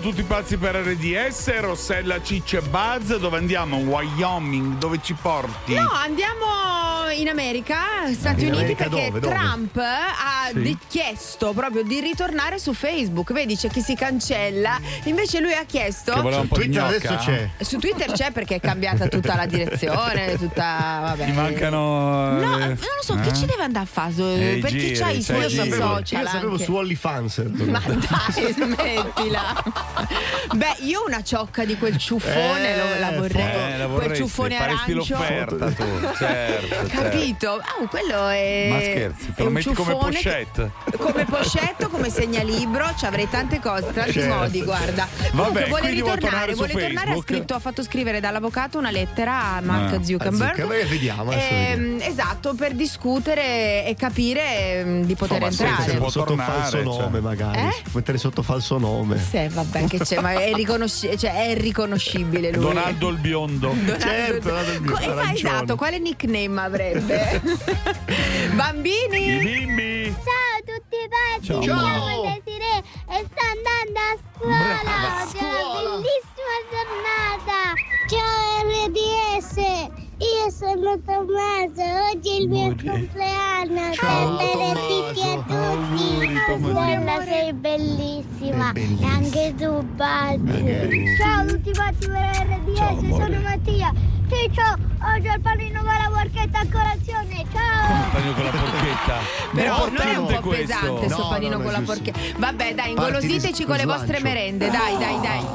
tutti pazzi per RDS, Rossella Ciccia Buzz, dove andiamo? Wyoming, dove ci porti? No, andiamo in America, Stati In Uniti, America perché dove, dove? Trump ha Sì. di- chiesto proprio di ritornare su Facebook. Vedi, c'è chi si cancella. Invece lui ha chiesto. Che di Twitter adesso c'è. Su Twitter c'è perché è cambiata tutta la direzione, tutta. Vabbè. Ti mancano. No, eh, non lo so, che eh? ci deve andare a fare? Eh, i perché giri, c'ha i suoi social. Io sapevo anche. su OnlyFans. Ma dai, smettila. Beh, io una ciocca di quel ciuffone Eh, lo- la vorrei. Eh, la quel vorresti, ciuffone faresti arancio. l'offerta tu, certo. certo. Capito? Ah, quello è. Ma scherzi, te è lo un metti come ciuffone che- pochette? Come pochette, come segnalibro, ci avrei tante cose, tanti Certo. modi, guarda. Comunque vuole ritornare, vuole tornare, ha scritto, ha fatto scrivere dall'avvocato una lettera a Mark Ah. Zuckerberg. Zuckerberg, vediamo, Ehm, esatto, per discutere e capire ehm, di poter Insomma, entrare. se può sotto tornare, falso nome, cioè. magari. Eh? Mettere sotto falso nome. Sì, vabbè, che c'è, ma è, riconosci- cioè, è riconoscibile lui. Donaldo il biondo. Donaldo- Certo, Donaldo il biondo, Co- esatto, quale nickname avrebbe? Bambini! I bimbi. Ciao a tutti pazzi, Ciao. Ciao. Desiree e sto andando a scuola. Brava. Oggi è una bellissima giornata. Ciao RDS, io sono Tommaso, oggi è il mio Buongiorno. compleanno. Ciao, benedicti a tutti. Sembra sei bellissima. E anche tu, tu. Ciao a tutti pazzi per RDS, sono Sì, ciao, oggi il panino con la porchetta a colazione. Ciao. Taglio con la porchetta. Però non è un po' questo. pesante sto No, panino no, con la porchetta. Vabbè, dai, ingolositeci con le vostre merende. Dai, dai, dai.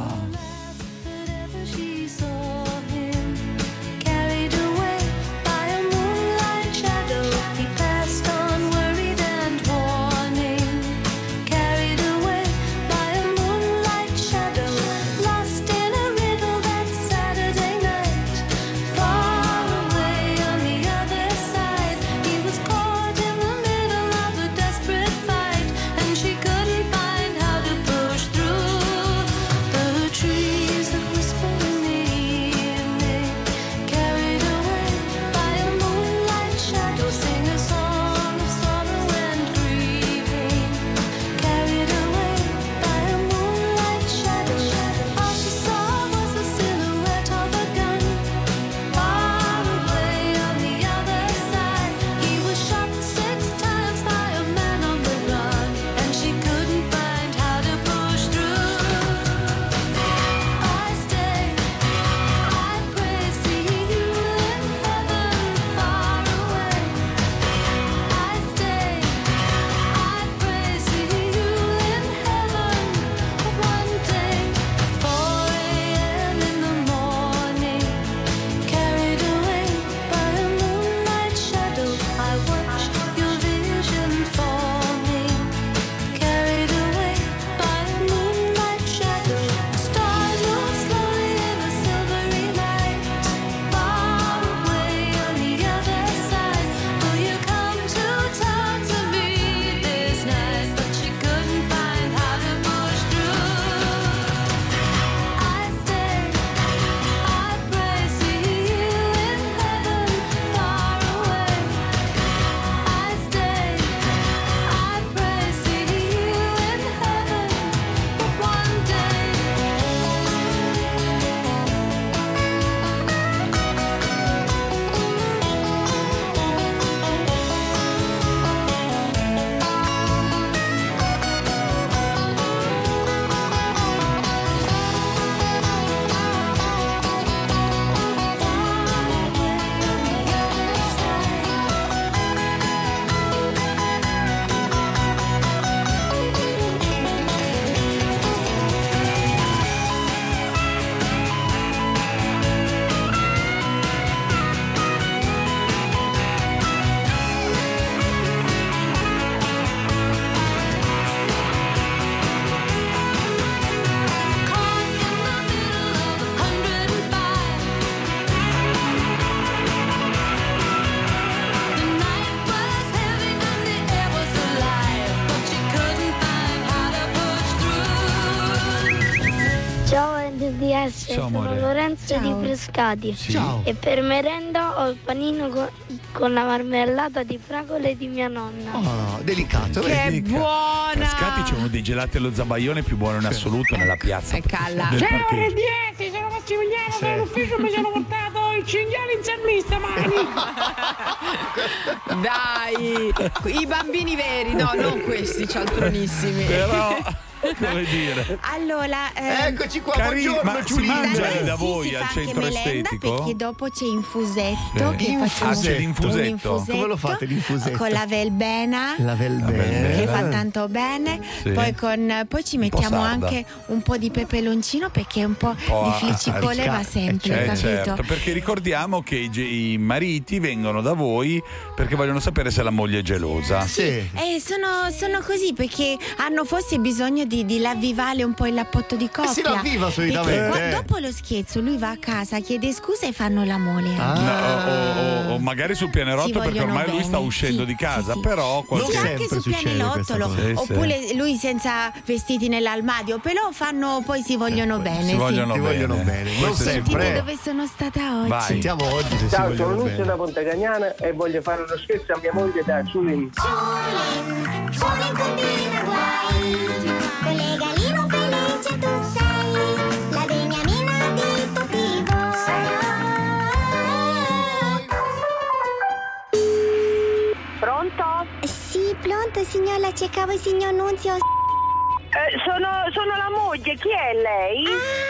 Ciao, sono amore. Lorenzo Ciao. di Frescati. Ciao. E per merenda ho il panino con, con la marmellata di fragole di mia nonna. Oh, delicato. Che vedi? buona! Frascati c'è uno dei gelati allo zabaione più buono in assoluto nella piazza. E calla. Ciao parcheggio. RDS, sono Massimiliano dall'ufficio mi sono portato il cinghiale in salmista mani. Dai, i bambini veri, no, non questi cialtronissimi. Però, come dire. Allora, ehm, Eccoci qua, Cari- buongiorno ma si Giulia. mangia da voi al centro estetico? Perché dopo c'è infusetto Sì. che Infusetto. facciamo Ah, c'è l'infusetto? un infusetto Come lo fate l'infusetto? Con la velbena. La velbena. Che fa tanto bene, Sì. poi, con, poi ci po' mettiamo sarda. anche un po' di peperoncino perché un po' po' di ficcicole va sempre, Eh, capito? certo, perché ricordiamo che i, ge- i mariti vengono da voi perché vogliono sapere se la moglie è gelosa. Sì. Eh, sono, sono così perché hanno forse bisogno di, di ravvivare un po' il rapporto di coppia. si ravviva solitamente, qua- eh. dopo lo scherzo lui va a casa, chiede scusa e fanno l'amore. Ah. No, o, o- o magari sul pianerottolo Si perché vogliono ormai lui bene. sta uscendo Sì, di casa, sì, sì. però Non qualche... Sì, anche sempre sul pianerottolo. Sì, sì. oppure lui senza vestiti nell'armadio però fanno poi si vogliono bene si sì. vogliono vogliono bene. bene. Questo Non sempre. dove sono stata oggi Vai. Sentiamo oggi se Ciao, vogliono sono Lucio bene. da Ponte Cagnana e voglio fare uno scherzo a mia moglie da Sulim. Solo in continua guai, Pronto? Sì, pronto signora, cercavo il signor Nunzio. Eh, sono, sono la moglie, chi è lei?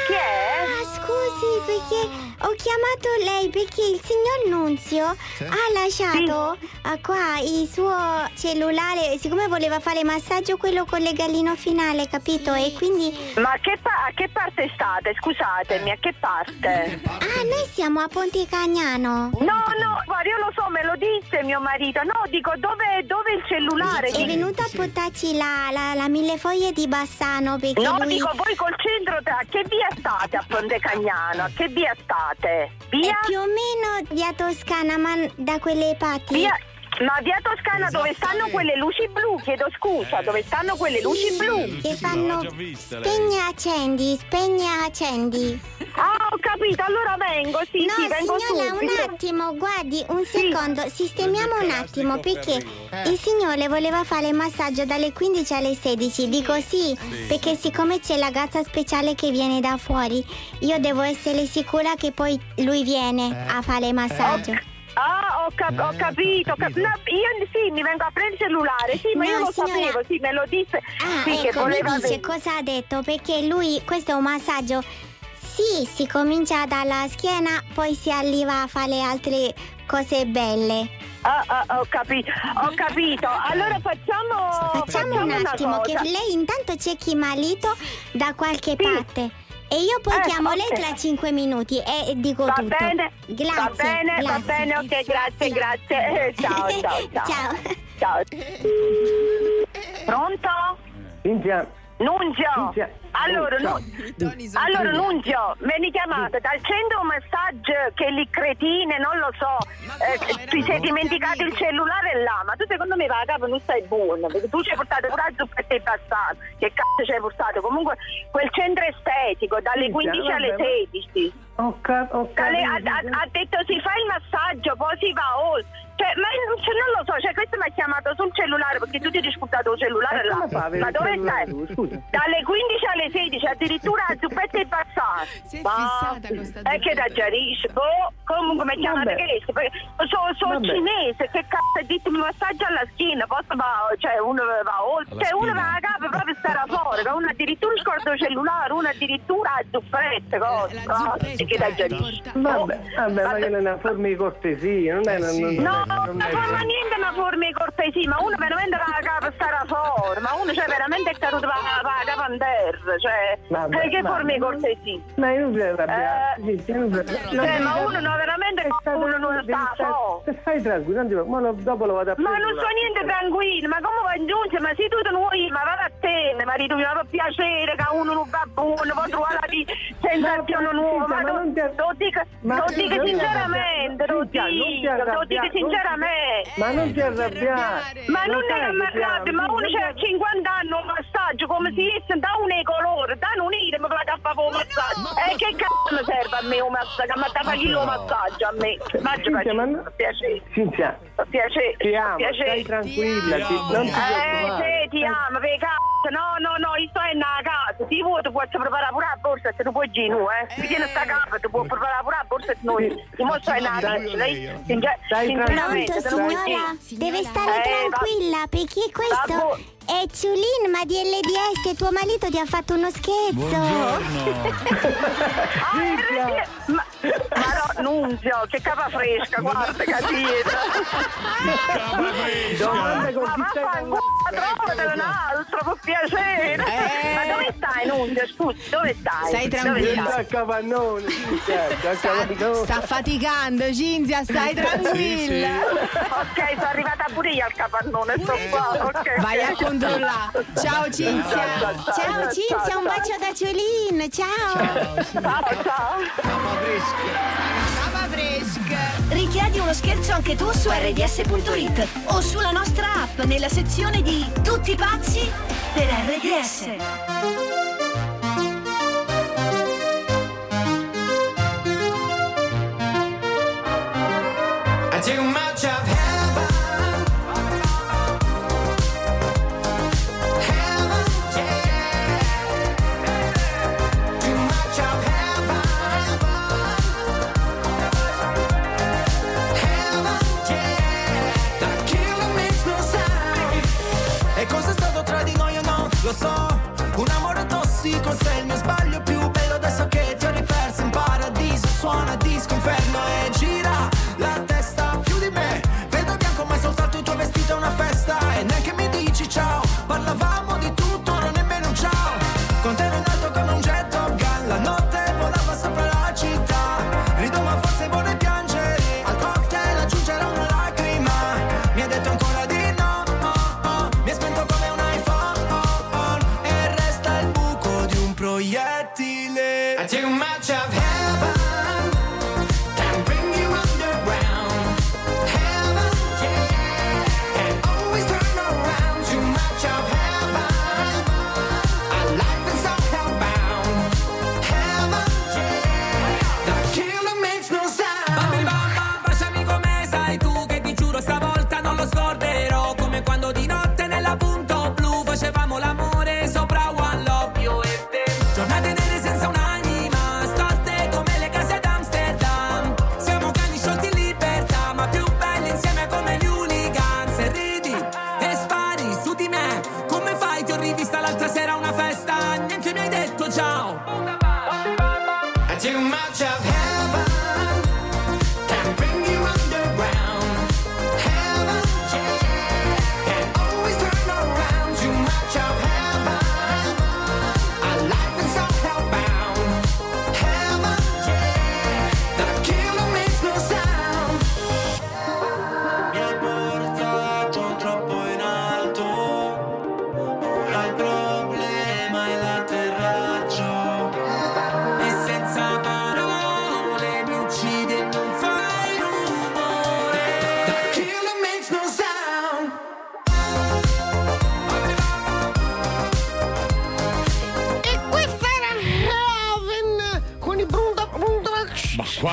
Chi è? Ah, scusi, perché ho chiamato lei perché il signor Nunzio ha lasciato ah, qua il suo cellulare, siccome voleva fare massaggio quello con le gallino finale, capito? E quindi Ma che pa- a che parte state? Scusatemi, a che parte? Ah, noi siamo a Ponte Cagnano. No, no, guarda, io lo so, me lo disse mio marito. No, dico, dove, dove il cellulare? È venuto a portarci la, la, la mille foglie di Bassano perché No, lui dico, voi col centro, a che via state a Ponte Cagnano? Che via state? è Via? più o meno via Toscana, ma da quelle parti. Via... Ma via Toscana dove stanno quelle luci blu? Chiedo scusa, dove stanno quelle luci blu? Che L'aveva fanno spegne accendi, spegne accendi. Ah, ho capito, allora vengo, sì, no, sì, vengo signora, subito. un attimo, guardi, un secondo, sistemiamo un attimo perché il signore voleva fare il massaggio dalle 15 alle 16. Dico sì, perché siccome c'è la gazza speciale che viene da fuori, io devo essere sicura che poi lui viene a fare il massaggio. Ah, ho, cap- ho Eh, capito. ho cap- capito. no, io sì, mi vengo a prendere il cellulare. Sì, ma io No, lo signora. sapevo, sì, me lo disse. Ah, sì, ecco, mi dice cosa ha detto, perché lui, questo è un massaggio, sì, si comincia dalla schiena, poi si arriva a fare altre cose belle. Ah, ah, ho capito, ho capito. Allora facciamo. Facciamo un una attimo che lei intanto cerchi il marito da qualche parte. E io poi Eh, chiamo lei ok. tra 5 minuti e dico Va tutto. bene, Grazie. va bene, va grazie. bene, ok, grazie, grazie. Eh, Ciao, ciao, ciao. Ciao. Ciao. Pronto? Cinzia, Nunzio. Allora, Ciao. Nu- allora Nunzio, veni chiamata dal centro massaggio che lì cretine, non lo so, eh, ti sei dimenticato il cellulare là, ma tu secondo me va a capo non stai buono, perché tu ci hai portato pure la zuppetta e passato, che cazzo ci hai portato? Comunque quel centro estetico dalle Cinzia, 15 alle vabbè, ma- 16. ho, cap- ho capito. ha- ha detto si fa il massaggio, poi si va oltre. Cioè, ma io cioè, non lo so, cioè questo mi ha chiamato sul cellulare perché tu ti hai discutato il cellulare Eh, là. avere Ma dove stai? Dalle 15 alle 16, addirittura a zuppetta e passata. Si è Ma- fissata con sta È che da zuppetta. Giarisce, boh, comunque mi chiamate Vabbè. che perché sono so cinese, che cazzo è detto mi massaggio alla schiena, poi va, cioè uno va oltre, cioè uno va a capo proprio stare fuori, che uno addirittura scorda il cellulare, uno addirittura a zuppette, cose, La che zuppetta Giarisce. porta- Vabbè, vabbè, ma che non è una forma di cortesia, non è una... non- No, non non è- fa niente una forma di cortesia, ma uno veramente va a capo stare fuori, ma uno cioè veramente è caduto va va a capo a terra, cioè Vabbè, eh, che forma di cortesia. Ma io. Eh, Cinzia, non non Cioè, ma uno no, veramente uno non sta fuori. Stai tranquillo, non ti ma lo- dopo lo vado a Ma prendere. non so niente tranquillo, ma come vai giunge? Ma se tu non vuoi, ma vado a te, marito, mi fa piacere che uno non va buono, può trovare la di- sensazione Ma- nuova, ma ma lo, non ti- lo dico, ma- ti ti. Ma non ti arrabbiare. Ma Lo non è sai che mi che ti arrabbio, ma uno non c'ha ti- 50 anni un massaggio come se fosse da un colore, da un unire, mi vado a proprio un massaggio. E che cazzo mi serve a me un massaggio? Mi dà fare il massaggio a me. Faccio Cinzia, ma faccio. no- Per piacere. Cinzia, piacere. ti amo, piacere. stai tranquilla, Ti ti- non ti Eh, sì, ti amo, per cazzo. No, no, no, io sto in una casa. Ti vuoi, ti posso preparare pure la borsa se tu puoi girare, eh. Mi tieni sta capa, ti puoi preparare pure la borsa se noi. Ti mostro in una casa. Stai sinceramente, Pronto, te lo vuoi signora? Deve stare Eh, tranquilla perché questo Vabbè. è Ciulin, ma di LDS. Tuo marito ti ha fatto uno scherzo. Buongiorno. Ah, ma, ma no, Nunzio, che capa fresca, guarda che dietro. Domanda con Ma vaffanculo, trovatelo un altro, per piacere. Eh. Ma dove stai, Nunzio? Scusi, dove stai? Stai tranquilla. stai? a capannone, Cinzia, a Sta, capannone. sta faticando, Cinzia, stai tranquilla. Ok, sono arrivata pure io al capannone, sto qua, ok. Vai a controllare. Ciao Cinzia. Ciao Cinzia, un bacio da Ciulin. Ciao. Ciao, ciao. Richiedi uno scherzo anche tu su rds.it o sulla nostra app nella sezione di Tutti pazzi per RDS. Tossico se il mio sbaglio più bello adesso che ti ho riperso. In paradiso suona disco inferno e gira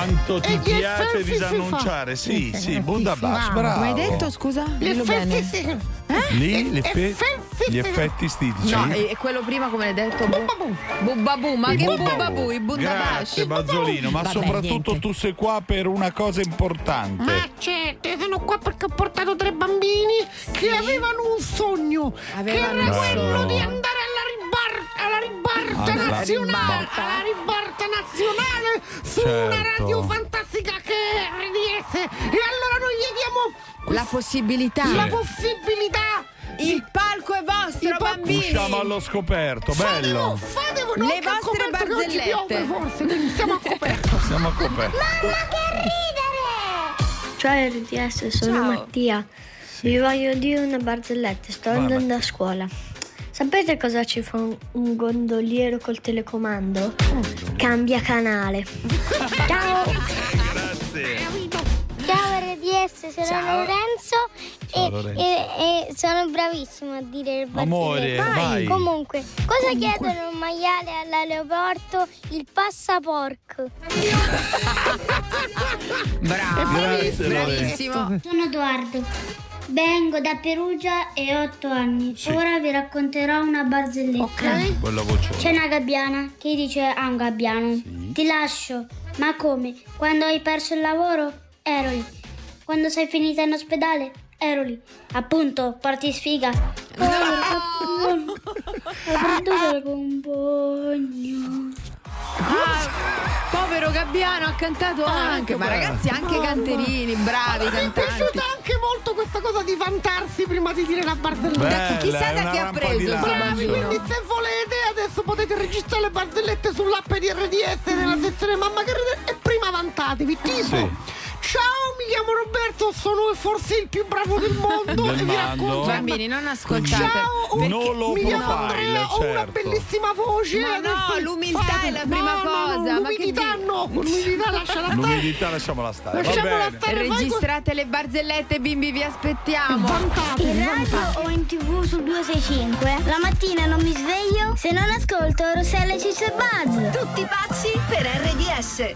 quanto ti E piace disannunciare? Sì, sì, Bundabash, Sì, bravo. Come hai detto, scusa? Gli Dillo bene. effetti sì. Lì gli, effe- effetti- gli effetti stitici. No, e quello prima come l'hai detto? Bu- Bubbabu, ma che bubbabu? Il bundabash. Grazie Bazzolino, ma Vabbè, soprattutto niente. tu sei qua per una cosa importante. Ma certo, sono qua perché ho portato tre bambini che avevano un sogno. Avevano che era quello di andare alla ribalta, alla ribalta Alla nazionale. Alla ribalta nazionale su una Certo. radio fantastica che è RDS. E allora noi gli diamo La possibilità. la possibilità. Il palco è vostro, Il palco- bambini. Usciamo allo scoperto, Fatevo, bello. fatevo Le che ho vostre che barzellette. piove forse, quindi siamo a coperto. Siamo a coperto. Ciao RDS, sono Ciao. Mattia. Vi voglio dire una barzelletta, sto Vai, andando a scuola. Sapete cosa ci fa un, un gondoliero col telecomando? Cambia canale. Ciao! Grazie. Ciao RDS! Sono Ciao. Lorenzo, Ciao, e, Lorenzo. e- e sono bravissimo a dire barzellette. Amore, vai. Comunque, cosa chiedono un maiale all'aeroporto? Il passaporto. Bravo, bravissimo. Sono Edoardo. Vengo da Perugia e ho 8 anni. Ora vi racconterò una barzelletta. Bella voce. C'è una gabbiana che dice a un gabbiano: Ti lascio. Ma come? Quando hai perso il lavoro? Ero lì. Quando sei finita in ospedale? Ero lì. Appunto, parti sfiga. Povero gabbiano. Ho perduto il compagno. Ah, povero Gabbiano ha cantato anche, ma ragazzi anche canterini, bravi Mi è cantanti. piaciuta anche molto questa cosa di vantarsi prima di dire la barzelletta. Chissà da chi ha preso. Bravi, quindi se volete adesso potete registrare le barzellette sull'app di RDS nella sezione Mamma che ride e prima vantatevi. Tipo, Sì. Ciao mi chiamo Roberto, sono forse il più bravo del mondo Del e vi racconto. Bambini, non ascoltate. Ciao, perché- No low mi chiamo profile, Andrea, ho una certo. bellissima voce. Ma no, adesso l'umiltà fate- è la prima no, no, cosa, No, ma che l'umiltà di- no, l'umiltà lasciala stare. L'umidità lasciamola stare. Lasciamola stare. Registrate le barzellette, bimbi, vi aspettiamo. Vantatevi, In radio o in tv sul 265 La mattina non mi sveglio se non ascolto Rossella Ciccio e Buzz Tutti pazzi per RDS.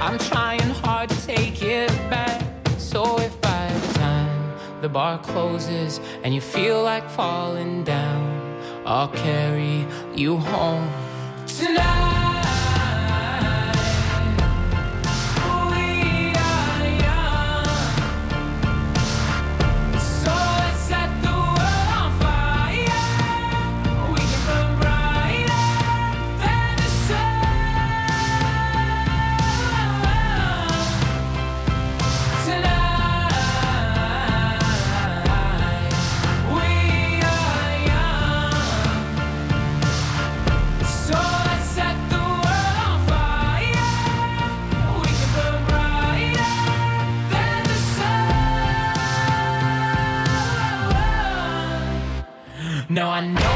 I'm trying hard to take it back. So if by the time the bar closes and you feel like falling down, I'll carry you home tonight. No, I know.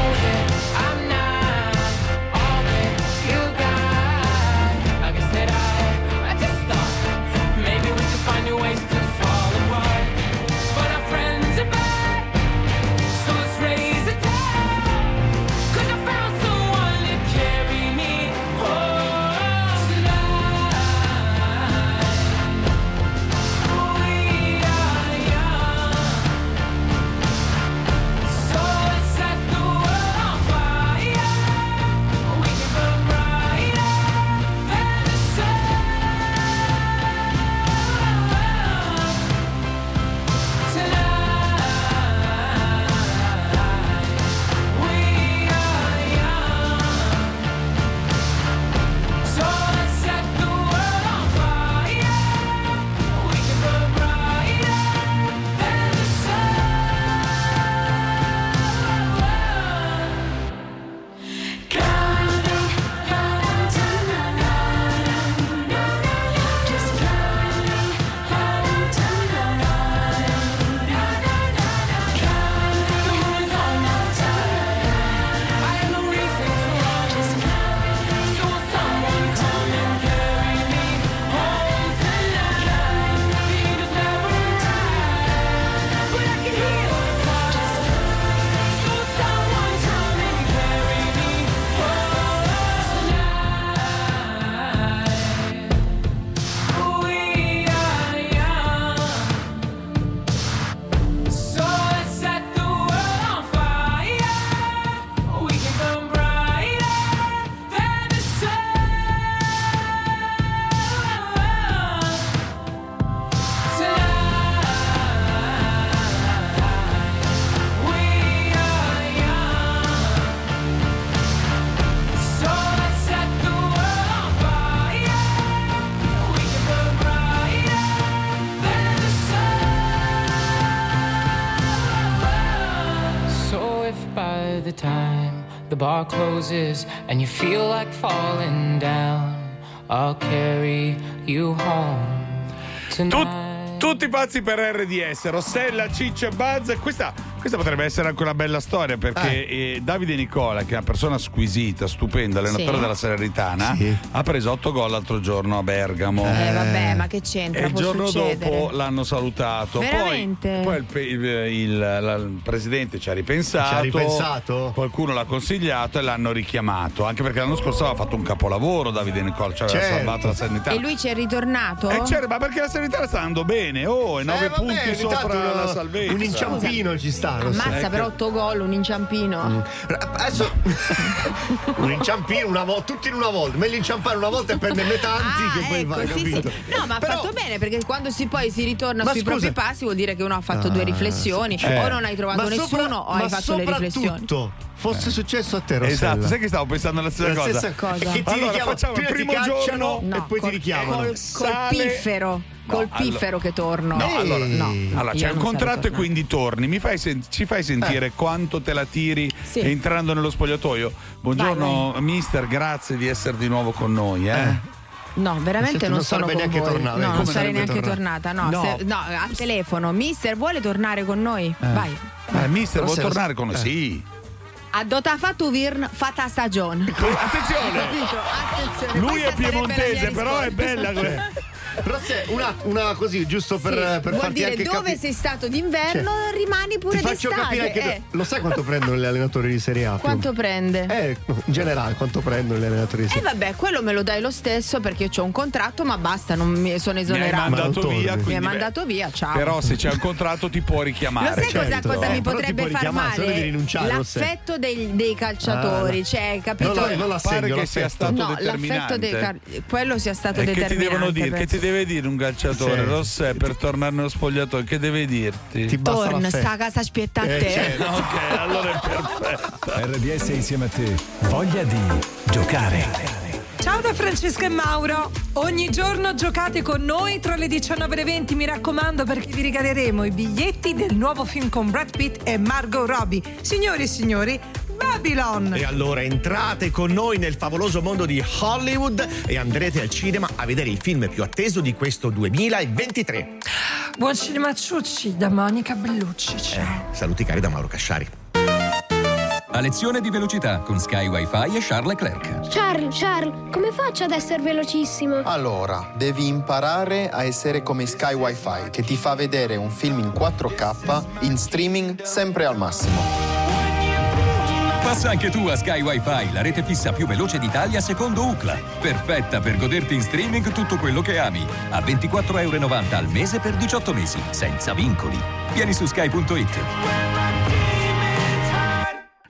Bar closes and you feel like falling down. I'll carry you home tonight. Tutti pazzi per RDS, Rossella, Ciccio e Buzz. Questa, questa potrebbe essere anche una bella storia perché eh, Davide Nicola, che è una persona squisita, stupenda, allenatore Sì. della Salernitana, ha preso 8 gol l'altro giorno a Bergamo. Eh, vabbè, ma che c'entra? E il giorno succedere. dopo l'hanno salutato. Poi, Veramente? poi il, pe- il- il- la- il presidente ci ha ripensato. Ci ha ripensato? Qualcuno l'ha consigliato e l'hanno richiamato. Anche perché l'anno scorso aveva fatto un capolavoro Davide Nicola, cioè aveva Certo. salvato la Salernitana. E lui ci è ritornato? Eh, certo, ma perché la Salernitana sta andando bene? Oh, e 9 Eh, punti ogni sopra la salvezza. Un inciampino ci sta. Lo sai. Ammazza per 8 gol, un inciampino. Adesso un inciampino una volta, tutti in una volta. Meglio inciampare una volta e prenderne tanti Ah, che poi ecco, vai, sì, sì. capito? No, ma ha Però- fatto bene perché quando si poi si ritorna Ma sui scusa. propri passi vuol dire che uno ha fatto Ah, due riflessioni sì. o non hai trovato Ma nessuno sopra- o hai ma fatto le riflessioni. fosse successo a te, Rossella. Esatto, sai che stavo pensando alla stessa La cosa? stessa cosa. Che ti Allora, richiamano, facciamo il prima ti primo giorno e poi ti col- richiamano. Col, col piffero. Col piffero che torno. No, allora, no. allora c'è un contratto e quindi torni. Mi fai sen- ci fai sentire quanto te la tiri Sì. entrando nello spogliatoio? Buongiorno, mister, grazie di essere di nuovo con noi. Eh. No, veramente non, non sono neanche voi. tornata, No, come non sarei neanche tornata? tornata. No, No. se- no, al telefono. Mister, vuole tornare con noi? Vai. Eh, mister, Rossella, tornare con noi? eh. Sì. A dota fatto Virn, fatta stagione. Attenzione! Attenzione. Lui questa è piemontese, però è bella. Rosse, una, una così, giusto per, Sì, per vuol farti dire anche dove capire. sei stato d'inverno, rimani pure Ti faccio d'estate. capire anche. eh. Lo sai quanto prendono gli allenatori di Serie A? Quanto prende? Eh, no, in generale, quanto prendono gli allenatori di E Serie A? vabbè, quello me lo dai lo stesso perché io ho un contratto, ma basta, non mi sono Mi hai esonerato. mandato Ma via. Mi quindi hai mandato via, ciao. Però se c'è un contratto ti può Lo richiamare. sai cosa, certo. cosa Eh, mi potrebbe far no male? rinunciare, lo sai. L'affetto dei, dei calciatori, Ah, cioè, capito? Non la- non la Pare che sia l'affetto. stato no, l'affetto determinante. dei car- quello sia stato E che ti determinante. devono dire? Che ti deve dire un calciatore? Sì. Rossè, per tornare nello spogliatoio, che deve dirti? Ti Torna, sta casa aspetta a Eh, te. certo. ok, allora è perfetto. RDS insieme a te. Voglia di giocare. Ciao da Francesca e Mauro. Ogni giorno giocate con noi tra le 19 e le 20, mi raccomando, perché vi regaleremo i biglietti del nuovo film con Brad Pitt e Margot Robbie. Signori e signori, Babylon. E allora entrate con noi nel favoloso mondo di Hollywood e andrete al cinema a vedere il film più atteso di questo 2023. Buon cinema ciucci da Monica Bellucci. Ciao. Saluti cari da Mauro Casciari. A lezione di velocità con Sky Wi-Fi e Charles Leclerc. Charles, Charles, come faccio ad essere velocissimo? Allora, devi imparare a essere come Sky Wi-Fi, che ti fa vedere un film in 4K in streaming sempre al massimo. Passa anche tu a Sky Wi-Fi, la rete fissa più veloce d'Italia secondo UCLA. Perfetta per goderti in streaming tutto quello che ami. A 24,90 euro al mese per 18 mesi, senza vincoli. Vieni su sky.it.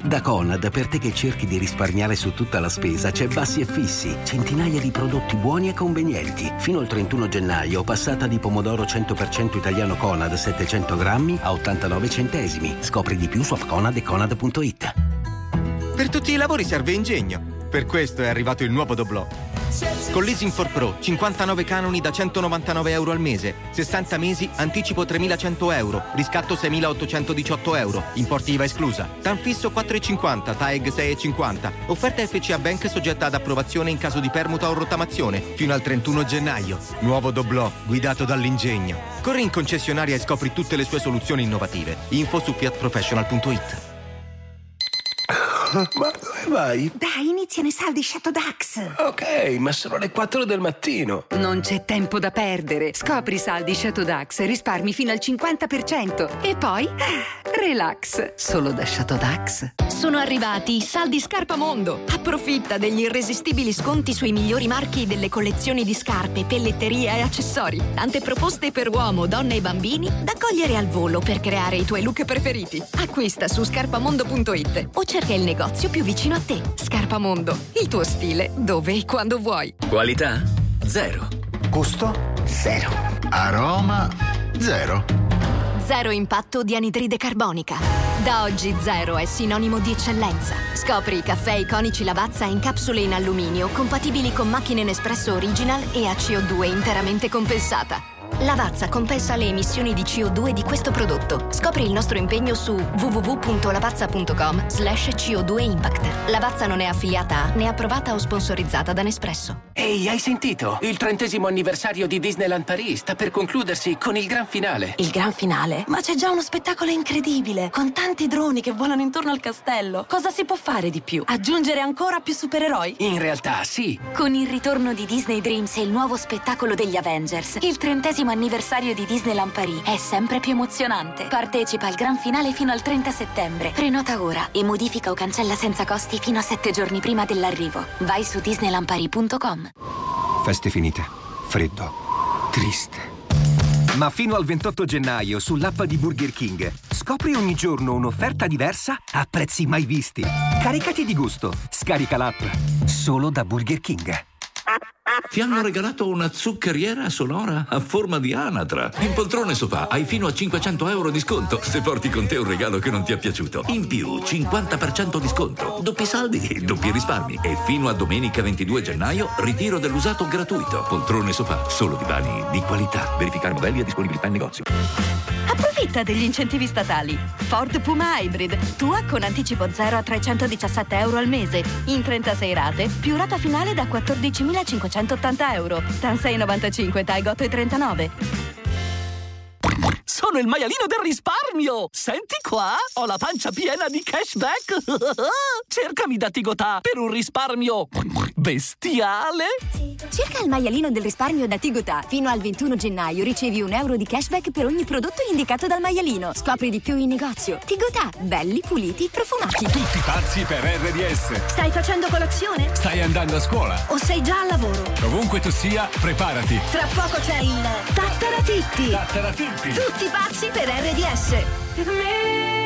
Da Conad, per te che cerchi di risparmiare su tutta la spesa, c'è Bassi e Fissi, centinaia di prodotti buoni e convenienti. Fino al 31 gennaio, passata di pomodoro 100% italiano Conad 700 grammi a 89 centesimi. Scopri di più su appconad e conad.it. Per tutti i lavori serve ingegno. Per questo è arrivato il nuovo Doblò. Con Leasing for Pro, 59 canoni da 199 euro al mese, 60 mesi, anticipo 3.100 euro, riscatto 6.818 euro, importi IVA esclusa. TAN fisso 4,50, TAEG 6,50. Offerta FCA Bank soggetta ad approvazione in caso di permuta o rottamazione, fino al 31 gennaio. Nuovo Doblò, guidato dall'ingegno. Corri in concessionaria e scopri tutte le sue soluzioni innovative. Info su fiatprofessional.it. Ma dove vai? Dai, iniziano i saldi Shadow Dax. Ok, ma sono le 4 del mattino. Non c'è tempo da perdere. Scopri i saldi Shadow Dax e risparmi fino al 50%. E poi, relax. Solo da Shadow Dax. Sono arrivati i saldi Scarpa Mondo. Approfitta degli irresistibili sconti sui migliori marchi delle collezioni di scarpe, pelletteria e accessori. Tante proposte per uomo, donna e bambini da cogliere al volo per creare i tuoi look preferiti. Acquista su scarpamondo.it o cerca il negozio più vicino a te. Scarpamondo, il tuo stile dove e quando vuoi. Qualità? Zero. Gusto? Zero. Aroma? Zero. Zero impatto di anidride carbonica. Da oggi zero è sinonimo di eccellenza. Scopri i caffè iconici Lavazza in capsule in alluminio compatibili con macchine Nespresso Original e a CO2 interamente compensata. Lavazza compensa le emissioni di CO2 di questo prodotto. Scopri il nostro impegno su www.lavazza.com slash CO2 Impact. Lavazza non è affiliata a né approvata o sponsorizzata da Nespresso. Ehi, hai sentito? Il trentesimo anniversario di Disneyland Paris sta per concludersi con il gran finale. Il gran finale? Ma c'è già uno spettacolo incredibile, con tanti droni che volano intorno al castello. Cosa si può fare di più? Aggiungere ancora più supereroi? In realtà, sì. Con il ritorno di Disney Dreams e il nuovo spettacolo degli Avengers, il trentesimo anniversario di Disneyland Paris è sempre più emozionante. Partecipa al gran finale fino al 30 settembre. Prenota ora e modifica o cancella senza costi fino a 7 giorni prima dell'arrivo. Vai su disneylandparis.com. Feste finite. Freddo. Triste. Ma fino al 28 gennaio sull'app di Burger King scopri ogni giorno un'offerta diversa a prezzi mai visti. Caricati di gusto. Scarica l'app. Solo da Burger King. Ti hanno regalato una zuccheriera sonora a forma di anatra. In poltrone sofà hai fino a 500 euro di sconto se porti con te un regalo che non ti è piaciuto. In più, 50% di sconto. Doppi saldi e doppi risparmi. E fino a domenica 22 gennaio, ritiro dell'usato gratuito. Poltrone sofà, solo divani di qualità. Verificare modelli e disponibilità in negozio. Approfitta degli incentivi statali. Ford Puma Hybrid, tua con anticipo 0 a 317 euro al mese, in 36 rate, più rata finale da 14.580 euro. TAN 695, TAG 839. Sono il maialino del risparmio! Senti qua, ho la pancia piena di cashback! Cercami da Tigotà per un risparmio bestiale! Cerca il maialino del risparmio da Tigotà. Fino al 21 gennaio ricevi un euro di cashback per ogni prodotto indicato dal maialino. Scopri di più in negozio. Tigotà, belli, puliti, profumati. Tutti pazzi per RDS. Stai facendo colazione? Stai andando a scuola. O sei già al lavoro? Ovunque tu sia, preparati. Tra poco c'è il Tattaratitti! Tattaratitti! Tutti pazzi per RDS!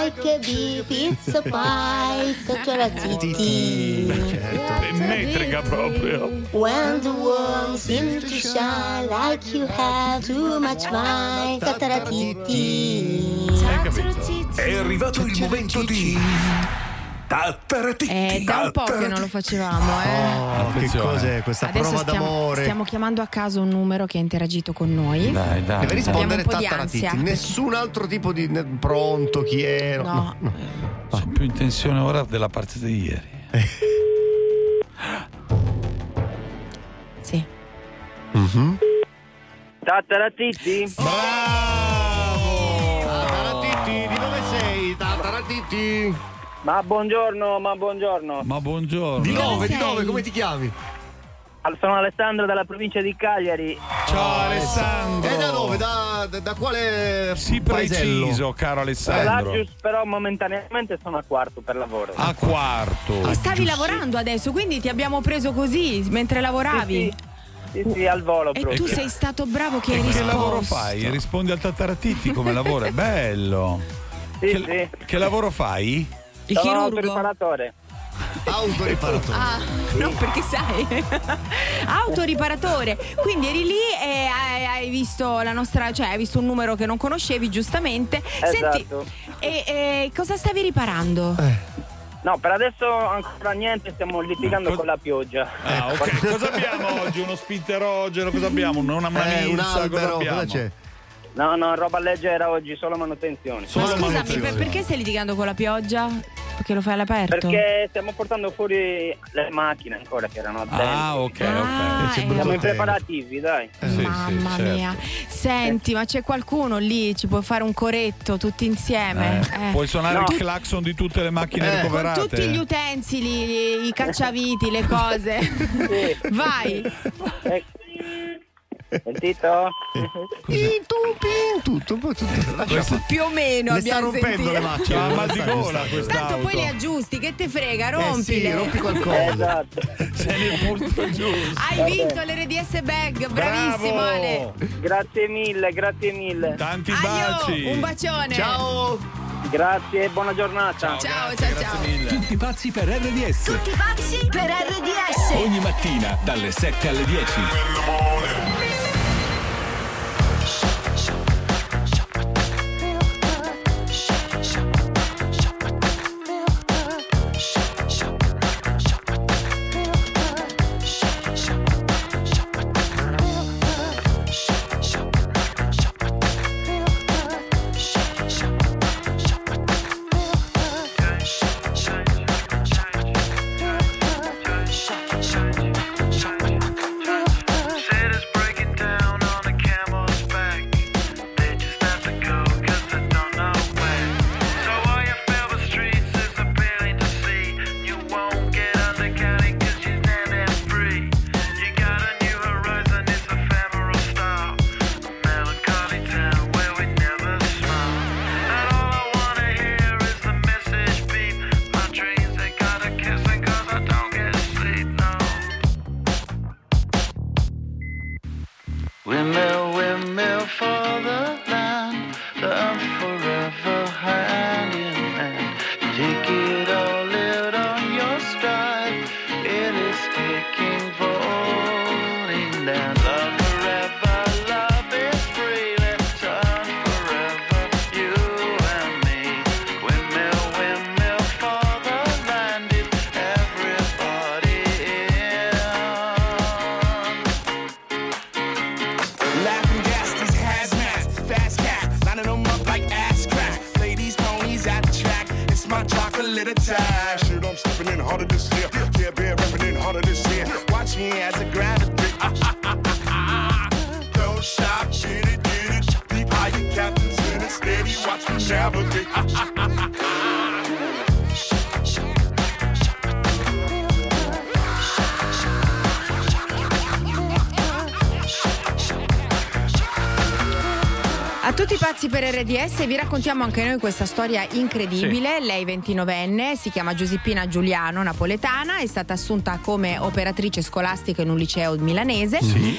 Like a bee, it's a pie, titi. È metrica proprio. When the world seems to shine like you have too much mind, tataratiti. È arrivato il momento di. È da un po' che non lo facevamo, eh. Oh, che cos'è questa Adesso prova stiamo, d'amore? stiamo chiamando a caso un numero che ha interagito con noi. Dai, dai. Deve rispondere Tattaratiti. Nessun altro tipo di pronto, chi è? No. Sono più in tensione ora della partita di ieri. Sì. Mhm. Tattaratiti? Tattaratiti, di dove sei? Tattaratiti. Ma buongiorno, ma buongiorno. Ma buongiorno. Di dove? Di dove? Come ti chiami? Sono Alessandro dalla provincia di Cagliari. Ciao Alessandro. E da dove? Da, da- da quale Sì, paesello? preciso, caro Alessandro. Laggius, però momentaneamente sono a quarto per lavoro. A quarto. E stavi lavorando adesso, quindi ti abbiamo preso così mentre lavoravi. Sì, sì, al volo E proprio. tu sei stato bravo che hai E che risposto. lavoro fai? Rispondi al Tattaratiti come lavoro? È bello. Sì, che, che lavoro fai? Il Sono chirurgo? autoriparatore. Autoriparatore. Ah, no, perché sai. Autoriparatore. Quindi eri lì e hai, hai visto la nostra, cioè hai visto un numero che non conoscevi, giustamente. Senti, Esatto. e, e cosa stavi riparando? No, per adesso ancora niente, stiamo litigando con la pioggia. Ah, ok. Cosa abbiamo oggi? Uno spinterogeno? Cosa abbiamo? Una, una Eh, un albero, cosa abbiamo? cosa c'è? No, no, roba leggera oggi, solo manutenzione. Ma scusami, per- perché stai litigando con la pioggia? Perché lo fai all'aperto? Perché stiamo portando fuori le macchine ancora che erano dentro. Ah, ok, Ah, ok. eh. Siamo impreparativi, dai. Mamma certo. mia. Senti, ma c'è qualcuno lì? Ci puoi fare un coretto tutti insieme? Eh, Eh. Puoi suonare No. il clacson di tutte le macchine Con ricoverate? tutti gli utensili, i cacciaviti, le cose. Vai. Sentito? tutto, un po' tutto. Lascia- Più o meno Le sta abbiamo rompendo sentito. le macchine. Ah, le mal di gola. Tanto poi le aggiusti, che te frega, Eh rompile. sì, rompi qualcosa. Esatto. Sei nel punto giusto. Hai vinto l'RDS bag, bravissimo Bravo. Ale. Grazie mille, grazie mille. Tanti Aio, baci. un bacione. Ciao. Grazie e buona giornata. Ciao, ciao, ciao. Tutti pazzi per RDS. Tutti pazzi per RDS. Ogni mattina dalle 7 alle 10. RDS, vi raccontiamo anche noi questa storia incredibile. Lei 29enne, si chiama Giuseppina Giuliano, napoletana, è stata assunta come operatrice scolastica in un liceo milanese, Sì.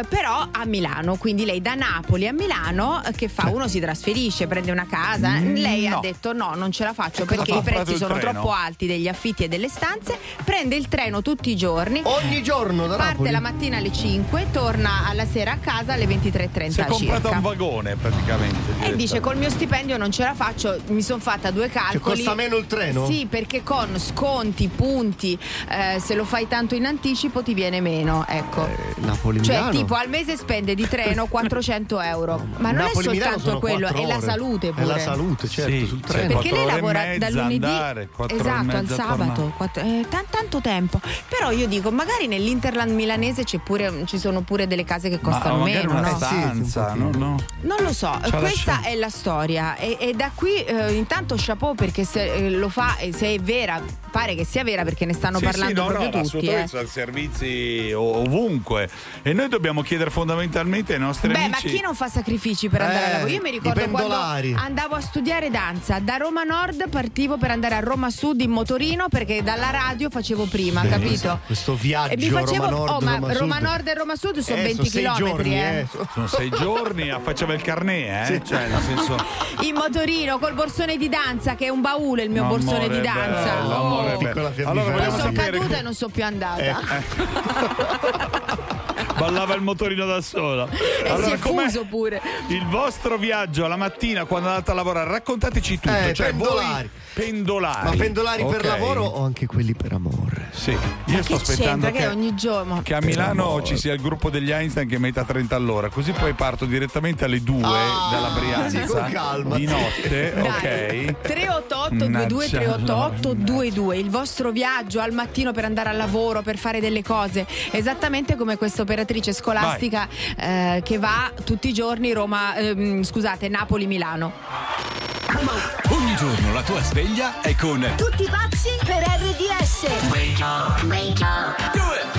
Eh, però a Milano, quindi lei da Napoli a Milano eh, che fa? Uno si trasferisce, prende una casa, Mm, lei ha no. detto no, non ce la faccio perché fa? i Ha prezzi sono treno? troppo alti degli affitti e delle stanze, prende il treno tutti i giorni. Ogni giorno da Parte Napoli? la mattina alle 5, torna alla sera a casa alle 23.30 Si è comprata circa. un vagone praticamente. E dice col mio stipendio non ce la faccio, mi sono fatta due calcoli. costa meno il treno? Sì, perché con sconti, punti, eh, se lo fai tanto in anticipo ti viene meno, ecco. Napoli Cioè, Milano. tipo al mese spende di treno 400 euro. Ma non Napoli, è soltanto quello, è la salute È pure. la salute, certo, Sì, sul treno. Perché lei lavora mezza dal lunedì andare, esatto, al sabato, quattro- eh, tan- tanto tempo. Però io dico, magari nell'Interland milanese c'è pure, ci sono pure delle case che costano Ma meno, una no? stanza, no? no. Non lo so, C'ha questa è la storia e, e da qui eh, intanto chapeau perché se eh, lo fa e se è vera, pare che sia vera perché ne stanno Sì, parlando sì, no, proprio no, tutti. eh. sono servizi ovunque e noi dobbiamo chiedere fondamentalmente ai nostri Beh, ma amici chi non fa sacrifici per andare a Eh, lavoro? Io mi ricordo quando andavo a studiare danza, da Roma Nord partivo per andare a Roma Sud in motorino perché dalla radio facevo prima, capito? Questo viaggio E mi facevo, Roma Nord, oh, ma Roma, Roma. Nord e Roma Sud sono Eh, 20 sono sei km, giorni, eh. eh. sono sei giorni ah, faceva il carnet eh? cioè nel senso In motorino col borsone di danza, che è un baule il mio Amore borsone di danza. bello, Oh. Amore. Piccola allora vogliamo sono sapere caduta e non sono più andata. ballava il motorino da sola E si è fuso pure. il vostro viaggio alla mattina quando andate a lavorare raccontateci tutto Eh, cioè pendolari. voi pendolari Ma pendolari per Ok. lavoro o anche quelli per amore? sì Ma io sto che aspettando? Che che, ogni giorno. che a Milano ci sia il gruppo degli Einstein che mette a 30 all'ora così poi parto direttamente alle 2 Ah, dalla Brianza calma. di notte Dai. ok 388 22 388 22 il vostro viaggio al mattino per andare al lavoro per fare delle cose esattamente come questa operatrice scolastica eh, che va tutti i giorni Roma ehm, scusate Napoli Milano Ogni giorno la tua sveglia è con Tutti pazzi per RDS. Wake up, wake up. Do it.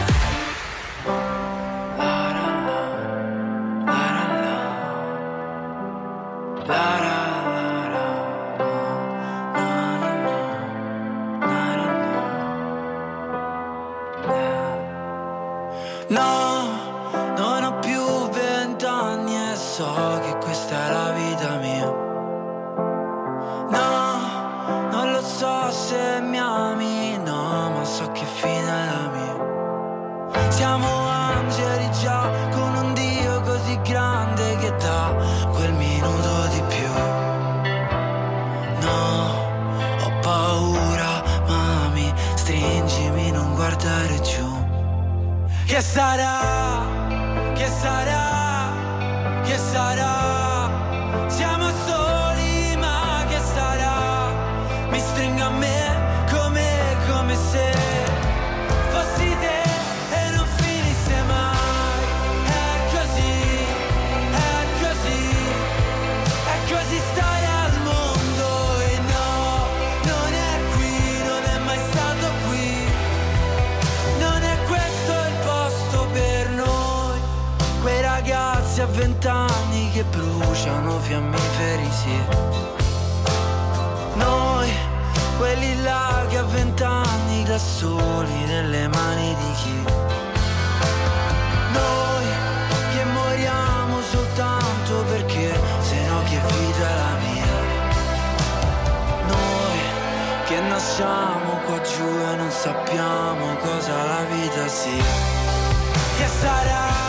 No, so se mi ami, no, ma so che fine è la mia. Siamo angeli già con un Dio così grande che dà quel minuto di più. No, ho paura, mami, stringimi, non guardare giù. Che sarà? Che sarà? Bruciano fiammiferi, sì. Noi, quelli là a vent'anni da soli nelle mani di chi. Noi che moriamo soltanto perché se no che vita è la mia. Noi che nasciamo qua giù e non sappiamo cosa la vita sia. Che sarà?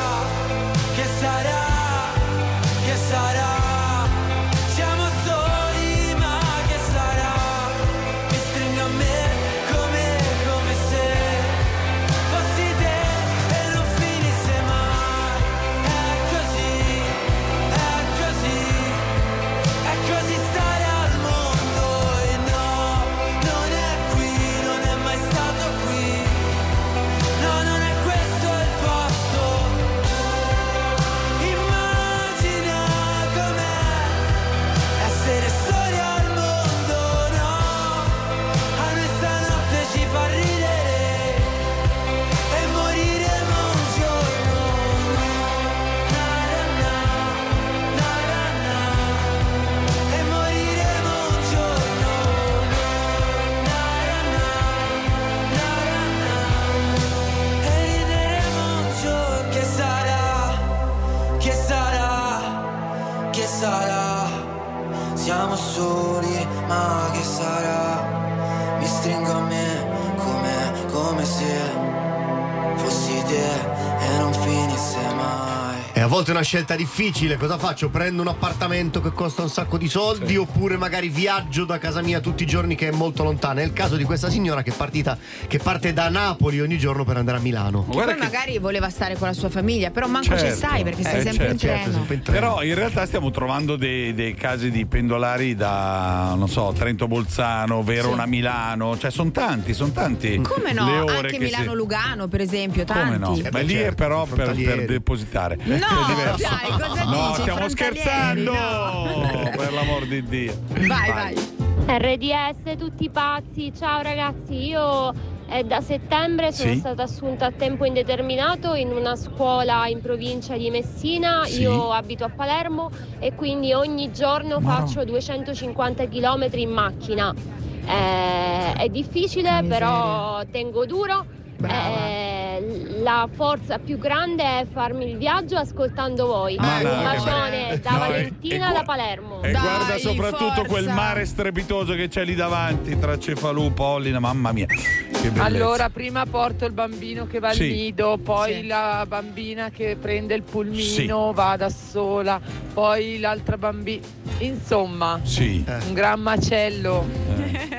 Scelta difficile, cosa faccio? Prendo un appartamento che costa un sacco di soldi oppure magari viaggio da casa mia tutti i giorni che è molto lontana. È il caso di questa signora che è partita, che parte da Napoli ogni giorno per andare a Milano. Che poi magari voleva stare con la sua famiglia, però manco ci Certo. stai perché sei Eh, sempre in certo, treno. Però in realtà stiamo trovando dei, dei casi di pendolari da, non so, Trento Bolzano, Verona Milano, cioè sono tanti, sono tanti. Come no? le ore Anche che si- Milano-Lugano, per esempio, Come tanti. no? Ma lì è però per, per depositare. No, È diverso. Dai, cosa No, dici? stiamo scherzando! no. Per l'amor di Dio. Vai, vai. RDS tutti pazzi, ciao ragazzi, io è da settembre sono Sì. stata assunta a tempo indeterminato in una scuola in provincia di Messina, Sì. io abito a Palermo e quindi ogni giorno faccio 250 km in macchina. Eh, è difficile però tengo duro. Eh, la forza più grande è farmi il viaggio ascoltando voi. Ma Un no, bacione da No, Valentina e da Palermo. E guarda soprattutto quel mare strepitoso che c'è lì davanti tra Cefalù, Pollina, mamma mia. Allora, prima porto il bambino che va al Sì. nido, poi Sì. la bambina che prende il pulmino, Sì. va da sola, poi l'altra bambina. Insomma, Sì. un gran macello.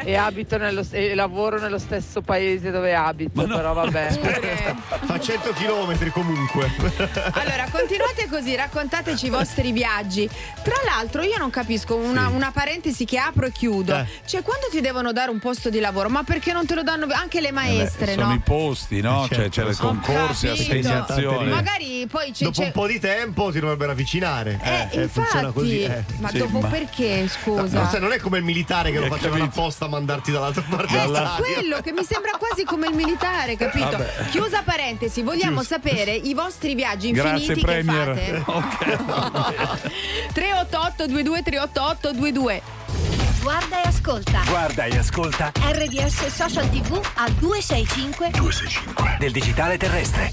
E abito nello, e lavoro nello stesso paese dove abito, però vabbè. Fa 100 km comunque. Allora, continuate così, raccontateci i vostri viaggi. Tra l'altro, io non capisco una, una parentesi che apro e chiudo. Eh. Cioè, quando ti devono dare un posto di lavoro, ma perché non te lo danno anche le maestre, Eh, sono no? i posti, no? Eh, cioè c'è le certo. concorsi, capito. assegnazioni. Magari poi c'è. Dopo c'è- un po' di tempo si dovrebbero avvicinare. Eh, Eh, funziona infatti, così. eh. ma Sì, dopo ma- perché, scusa? No, sai, non è come il militare che lo facevano apposta a mandarti dall'altra parte Eh, dell'Italia. quello che mi sembra quasi come il militare, capito? Vabbè. Chiusa parentesi, vogliamo Chiusa. sapere i vostri viaggi Grazie infiniti che Premier. fate. 388 22 388 22 Guarda e ascolta. Guarda e ascolta RDS Social TV al 265 del digitale terrestre.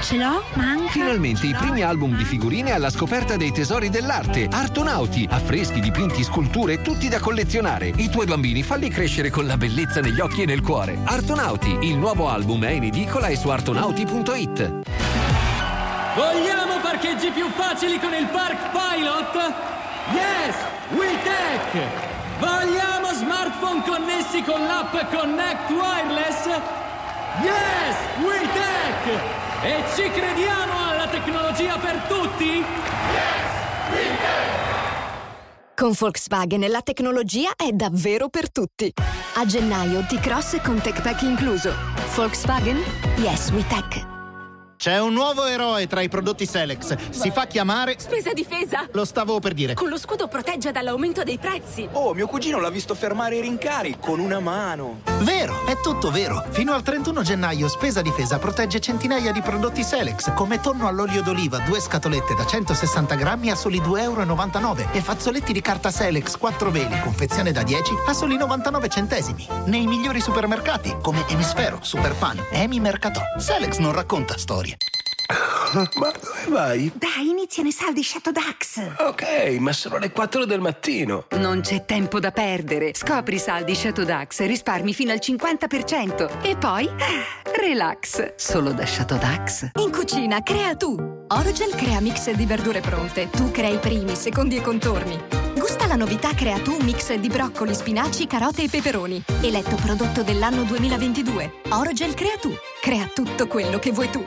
Ce l'ho? Manca. Finalmente i primi album di figurine alla scoperta dei tesori dell'arte. Artonauti, affreschi, dipinti, sculture, tutti da collezionare. I tuoi bambini falli crescere con la bellezza negli occhi e nel cuore. Artonauti, il nuovo album è in edicola e su artonauti.it. Vogliamo parcheggi più facili con il Park Pilot? Yes, WeTech! Vogliamo smartphone connessi con l'app Connect Wireless? Yes, WeTech! E ci crediamo alla tecnologia per tutti? Con Volkswagen la tecnologia è davvero per tutti. A gennaio T-Cross con Tech Pack incluso. Volkswagen? Yes, we tech. C'è un nuovo eroe tra i prodotti Selex. Si fa chiamare. Spesa difesa! Lo stavo per dire. Con lo scudo protegge dall'aumento dei prezzi. Oh, mio cugino l'ha visto fermare i rincari con una mano. Vero, è tutto vero. Fino al 31 gennaio Spesa Difesa protegge centinaia di prodotti Selex, come tonno all'olio d'oliva, due scatolette da 160 grammi a soli 2,99 euro e fazzoletti di carta Selex 4 veli, confezione da 10 a soli 99 centesimi. Nei migliori supermercati, come Emisfero, Superpan, Emi Mercatò. Selex non racconta storie. Ma dove vai? Dai, iniziano i saldi Shadow Dax. Ok, ma sono le 4 del mattino. Non c'è tempo da perdere. Scopri i saldi Shadow Dax e risparmi fino al 50%. E poi, ah, relax, solo da Shadow Dax. In cucina, crea tu. Orogel crea mix di verdure pronte. Tu crei primi, secondi e contorni. Gusta la novità Crea tu mix di broccoli, spinaci, carote e peperoni. Eletto prodotto dell'anno 2022. Orogel Crea tu. Crea tutto quello che vuoi tu.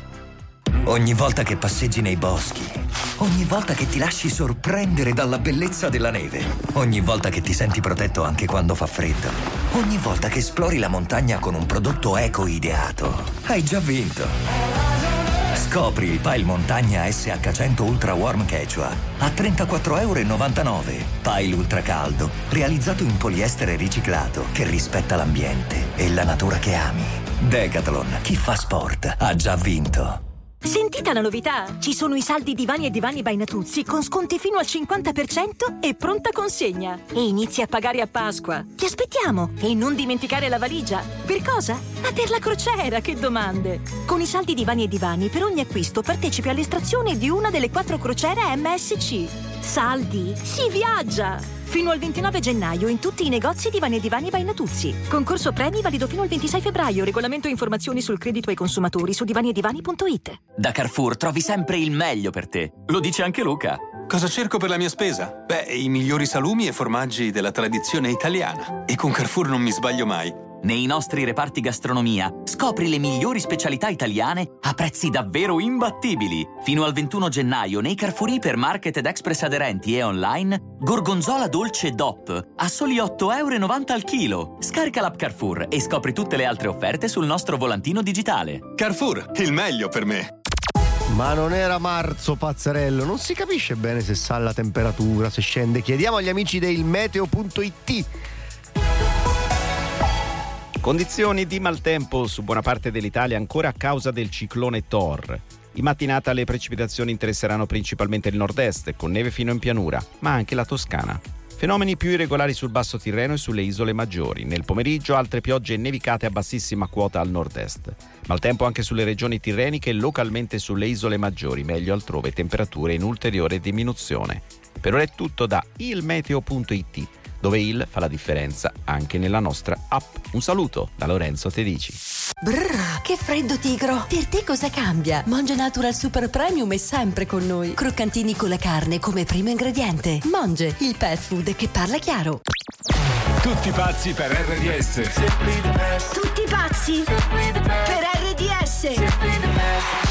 Ogni volta che passeggi nei boschi, ogni volta che ti lasci sorprendere dalla bellezza della neve, ogni volta che ti senti protetto anche quando fa freddo, ogni volta che esplori la montagna con un prodotto eco ideato, hai già vinto. Scopri il Pile Montagna SH100 Ultra Warm Quechua a 34,99 euro. Pile Ultra Caldo, realizzato in poliestere riciclato che rispetta l'ambiente e la natura che ami. Decathlon, chi fa sport ha già vinto. Sentite la novità! Ci sono i saldi divani e divani by Natuzzi con sconti fino al 50% e pronta consegna. E inizi a pagare a Pasqua. Ti aspettiamo! E non dimenticare la valigia. Per cosa? Ma per la crociera, che domande! Con i saldi divani e divani per ogni acquisto partecipi all'estrazione di una delle quattro crociere MSC. Saldi! Si viaggia! Fino al 29 gennaio in tutti i negozi Divani e Divani by Natuzzi. Concorso premi valido fino al 26 febbraio. Regolamento e informazioni sul credito ai consumatori su divaniedivani.it. Da Carrefour trovi sempre il meglio per te. Lo dice anche Luca. Cosa cerco per la mia spesa? Beh, i migliori salumi e formaggi della tradizione italiana. E con Carrefour non mi sbaglio mai. Nei nostri reparti gastronomia scopri le migliori specialità italiane a prezzi davvero imbattibili. Fino al 21 gennaio nei Carrefour Hypermarket ed Express aderenti e online Gorgonzola dolce DOP a soli 8,90 euro al chilo. Scarica l'app Carrefour e scopri tutte le altre offerte sul nostro volantino digitale. Carrefour, il meglio per me. Ma non era marzo, pazzerello. Non si capisce bene se sale la temperatura, se scende. Chiediamo agli amici del meteo.it. Condizioni di maltempo su buona parte dell'Italia ancora a causa del ciclone Thor. In mattinata le precipitazioni interesseranno principalmente il nord-est, con neve fino in pianura, ma anche la Toscana. Fenomeni più irregolari sul basso Tirreno e sulle isole maggiori. Nel pomeriggio altre piogge nevicate a bassissima quota al nord-est. Maltempo anche sulle regioni tirreniche e localmente sulle isole maggiori, meglio altrove temperature in ulteriore diminuzione. Per ora è tutto da ilmeteo.it dove il fa la differenza anche nella nostra app. Un saluto da Lorenzo Tedici. Brrr, che freddo tigro! Per te cosa cambia? Monge Natural Super Premium è sempre con noi. Croccantini con la carne come primo ingrediente. Monge, il pet food che parla chiaro. Tutti pazzi per RDS. Tutti pazzi per RDS.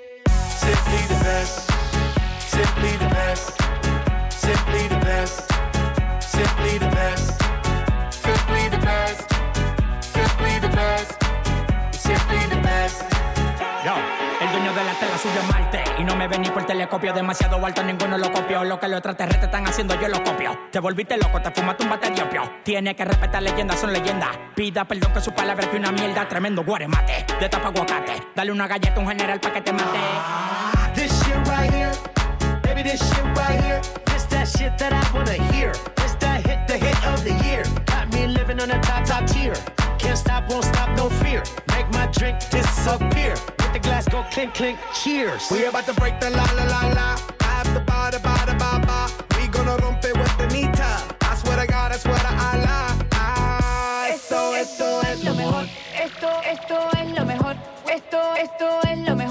Best. Simply the best. Simply the best. Simply the best. Simply the best. Simply the best. Simply the best. Yo, el dueño de la tela subió a Marte Y no me ven ni por telescopio Demasiado alto, ninguno lo copió Lo que los extraterrestres están haciendo, yo lo copio Te volviste loco, te fumaste un bate de opio Tiene que respetar leyendas, son leyendas Pida perdón que su palabra que una mierda Tremendo guaremate, de tapa aguacate Dale una galleta a un general pa' que te mate baby, this shit right here. This that shit that I wanna hear. This that hit, the hit of the year. Got me living on a top, top tier. Can't stop, won't stop, no fear. Make my drink disappear. Let the glass go clink, clink, cheers. We about to break the la la la la. I have the ba da ba da ba ba. We gonna rompe with the nita. I swear to God, I swear to Allah. Ah, esto, esto es lo mejor. Esto, esto es lo mejor. Esto, esto es lo mejor,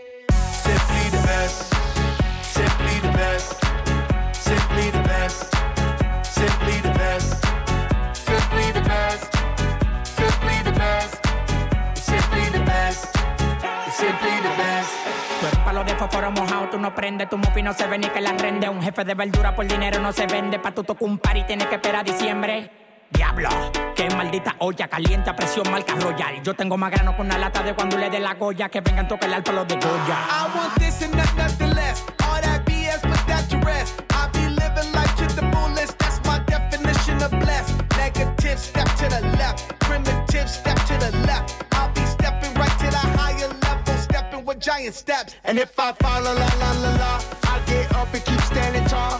the best. Simply the best. Simply the best. Simply the best. Simply the best. Simply the best. Simply the best. Simply the best. Tú eres palo de fósforo mojado, tú no prendes, tu mufi no se ve ni que la rende. Un jefe de verdura por dinero no se vende, pa' tu toco un par y tienes que esperar diciembre. Diablo, qué maldita olla, caliente a presión, marca royal. Yo tengo más grano con la lata de cuando le dé la goya, que vengan toca el palo de Goya. I want this and not nothing less. All that BS, but that's your rest. I be living life to the fullest. That's my definition of blessed. Negative step to the left, primitive step to the left. I'll be stepping right to the higher level, stepping with giant steps. And if I fall, la la la la la, I get up and keep standing tall.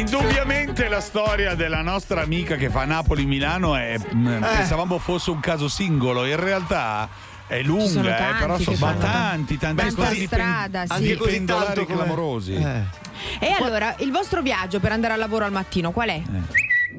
Indubbiamente la storia della nostra amica che fa Napoli-Milano è, mm, pensavamo fosse un caso singolo, in realtà è lunga, sono eh, tanti però che sono fanno tanti, tanti tanta storie di pen- strada, sì. così pendolari tanto clamorosi. E allora, il vostro viaggio per andare al lavoro al mattino qual è?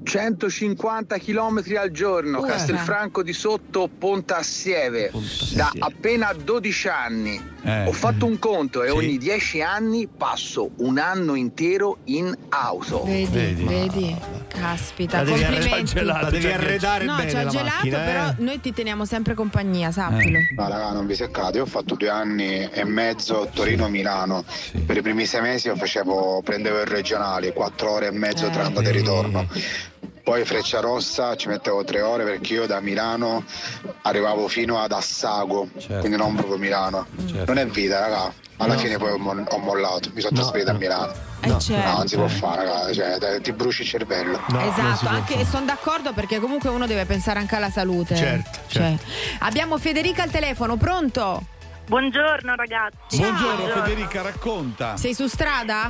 150 km al giorno, Uh. Castelfranco di Sotto, Ponta Assieve, da appena 12 anni. Eh. Ho fatto un conto e ogni 10 anni passo un anno intero in auto. Vedi, vedi, caspita, La devi complimenti. arredare- la devi arredare no, bene ci ha la gelato, macchina, eh. però noi ti teniamo sempre compagnia, sappilo. No, raga, non vi seccate. Io ho fatto due anni e mezzo Torino-Milano. Per i primi sei mesi io facevo, prendevo il regionale, quattro ore e mezzo tra andata e ritorno. Poi Freccia Rossa ci mettevo tre ore perché io da Milano arrivavo fino ad Assago, quindi non proprio Milano. Non è vita, raga. Alla No. fine poi ho, mo- ho mollato, mi sono trasferito a Milano. Eh, certo. No, non si può fare, raga, cioè, ti bruci il cervello. esatto, anche sono d'accordo perché comunque uno deve pensare anche alla salute. Certo, Cioè, abbiamo Federica al telefono, pronto? Buongiorno ragazzi. Buongiorno Federica, racconta. Sei su strada?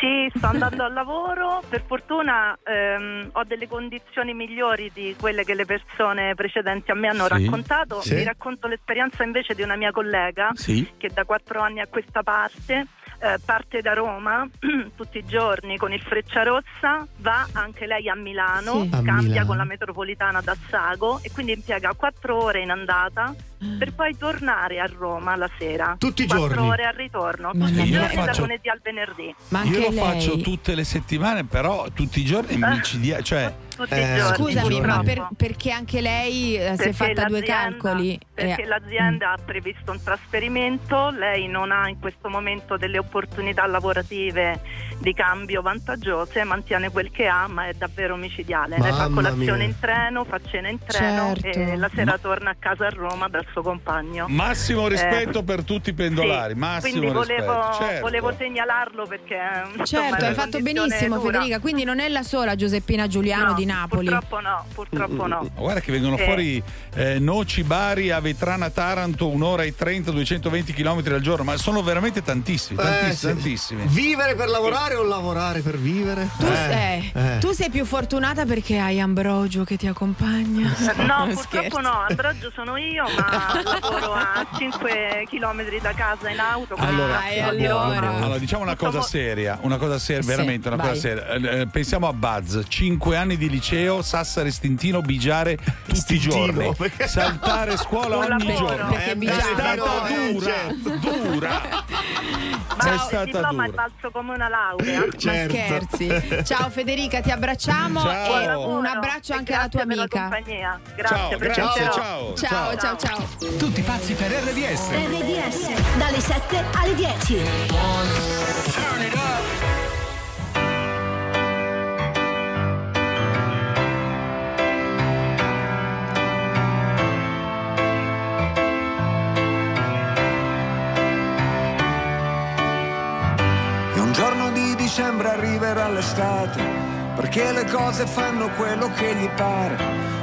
Sì, sto andando al lavoro. Per fortuna ehm, ho delle condizioni migliori di quelle che le persone precedenti a me hanno Sì, raccontato. sì. Vi racconto l'esperienza invece di una mia collega Sì. che da quattro anni a questa parte eh, parte da Roma tutti i giorni con il Frecciarossa, va anche lei a Milano, Sì. A cambia Milano. con la metropolitana da Sago e quindi impiega quattro ore in andata per poi tornare a Roma la sera. Tutti i Quattro giorni? ore al ritorno, Mamma tutti i giorni faccio- lunedì al venerdì. Io lo faccio tutte le settimane, però tutti i giorni Eh. micidiali. Cioè, Tutti i giorni. Scusami, ma per- perché anche lei eh, si è Perché fatta due calcoli? Perché Eh, l'azienda ha previsto un trasferimento, lei non ha in questo momento delle opportunità lavorative di cambio vantaggiose, mantiene quel che ha, ma è davvero micidiale. lei fa colazione mia. in treno, fa cena in treno Certo. e la sera Ma- torna a casa a Roma dal suo compagno. massimo Eh, rispetto per tutti i pendolari. sì, massimo quindi volevo. Certo. volevo segnalarlo perché insomma, Certo, hai fatto benissimo dura. Federica, quindi non è la sola Giuseppina Giuliano No, di Napoli. Purtroppo no, purtroppo no. Ma guarda che vengono Eh, fuori eh, Noci, Bari, Avetrana, Taranto, un'ora e 30, 220 km al giorno, ma sono veramente tantissimi, Eh, tantissimi, sì. tantissimi. Vivere per lavorare o lavorare per vivere? Tu, eh, eh. tu sei più fortunata perché hai Ambrogio che ti accompagna. No, purtroppo no, Ambrogio sono io, ma lavoro a 5 km da casa in auto. quindi Allora, passo al lavoro. allora, diciamo una cosa seria, una cosa seria, Sì, veramente una vai. cosa seria. Eh, eh, pensiamo a Buzz, 5 anni di liceo, Sassari Stintino, bigiare tutti i giorni, saltare scuola Un ogni lavoro. giorno. Perché è bigiare, stata eh, dura, dura. Ma è il stata diploma è dura. valso come una laurea. Ma scherzi. Ciao Federica, ti abbracciamo Ciao. e un abbraccio anche alla tua amica. Grazie, Ciao, grazie, ciao. Ciao, ciao, ciao. Tutti pazzi per RDS. RDS, dalle 7 alle 10. E un giorno di dicembre arriverà l'estate, perché le cose fanno quello che gli pare,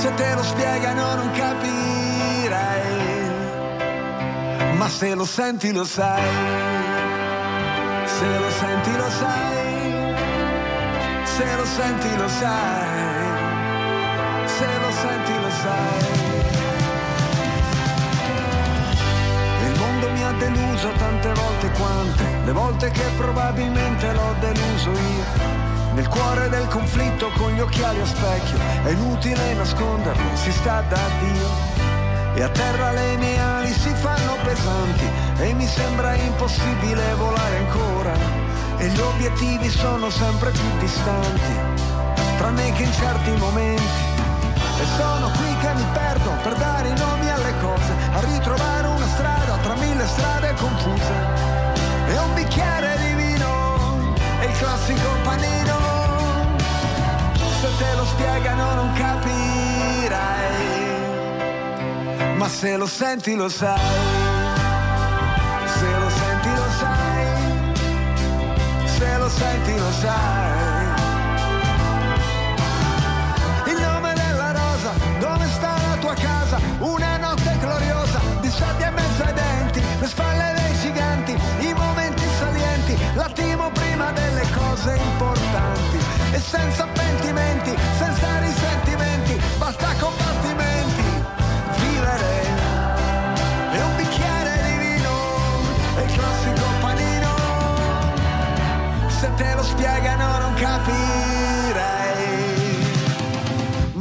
Se te lo spiegano non capirai, ma se lo senti lo sai. Se lo senti lo sai, se lo senti lo sai, se lo senti lo sai. Il mondo mi ha deluso tante volte quante, le volte che probabilmente l'ho deluso io. Nel cuore del conflitto con gli occhiali a specchio, è inutile nasconderlo, si sta da Dio. E a terra le mie ali si fanno pesanti e mi sembra impossibile volare ancora. E gli obiettivi sono sempre più distanti, tranne che in certi momenti. E sono qui che mi perdo per dare i nomi alle cose, a ritrovare una strada tra mille strade confuse. E un bicchiere di classico panino. Se te lo spiegano non capirai, ma se lo senti lo sai. Se lo senti lo sai, se lo senti lo sai.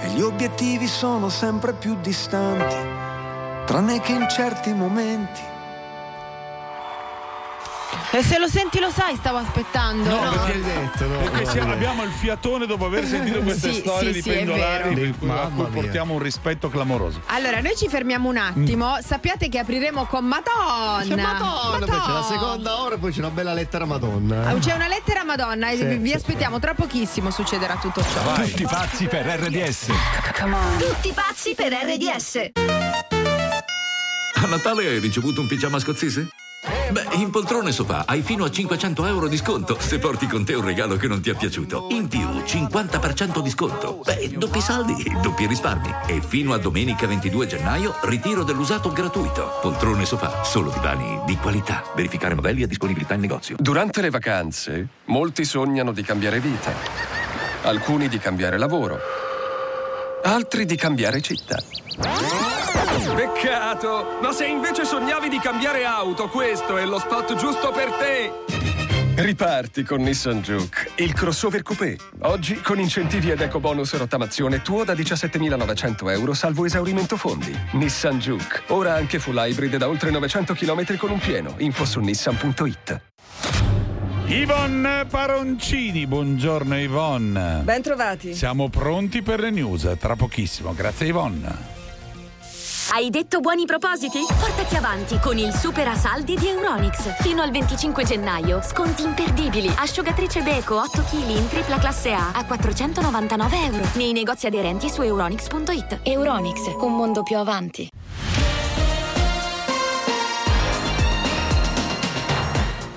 E gli obiettivi sono sempre più distanti, tranne che in certi momenti. E se lo senti lo sai, stavo aspettando. No, no? perché, perché no, ci- no. abbiamo il fiatone dopo aver sentito queste Sì, storie sì, di sì, pendolari vero. per cui- a Mamma cui mia. portiamo un rispetto clamoroso. Allora, noi ci fermiamo un attimo. Sappiate che apriremo con Madonna. C'è Madonna, poi c'è la seconda ora e poi c'è una bella lettera Madonna. Ah, C'è una lettera Madonna e Sì, vi sì, aspettiamo tra pochissimo succederà tutto ciò. Tutti pazzi per RDS. Tutti pazzi per RDS. A Natale hai ricevuto un pigiama scozzese? Beh, in poltrone sofà hai fino a 500 euro di sconto se porti con te un regalo che non ti è piaciuto. In più, 50% di sconto. Beh, doppi saldi, doppi risparmi. E fino a domenica 22 gennaio, ritiro dell'usato gratuito. Poltrone sofà, solo divani di qualità. Verificare modelli a disponibilità in negozio. Durante le vacanze, molti sognano di cambiare vita. Alcuni di cambiare lavoro. Altri di cambiare città. Peccato! Ma se invece sognavi di cambiare auto, questo è lo spot giusto per te! Riparti con Nissan Juke, il crossover coupé. Oggi con incentivi ed eco bonus rottamazione tuo da 17.900 euro salvo esaurimento fondi. Nissan Juke, ora anche full hybrid da oltre 900 km con un pieno. Info su nissan.it. Yvonne Paroncini, buongiorno Yvonne. Ben trovati. Siamo pronti per le news, tra pochissimo. Grazie Yvonne. Hai detto buoni propositi? Portati avanti con il super saldi di Euronix. Fino al 25 gennaio, sconti imperdibili. Asciugatrice Beko 8 kg in tripla classe A a 499 euro. Nei negozi aderenti su euronix.it. Euronix, un mondo più avanti.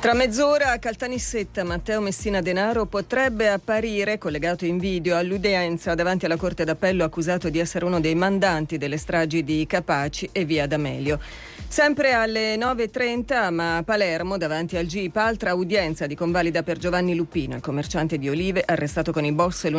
Tra mezz'ora Caltanissetta Matteo Messina Denaro potrebbe apparire collegato in video all'udienza davanti alla Corte d'Appello accusato di essere uno dei mandanti delle stragi di Capaci e via D'Amelio. Sempre alle 9.30 ma a Palermo davanti al GIP altra udienza di convalida per Giovanni Lupino, il commerciante di olive arrestato con i boss